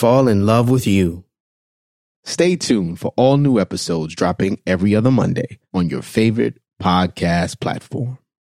fall in love with you. Stay tuned for all new episodes dropping every other Monday on your favorite podcast platform.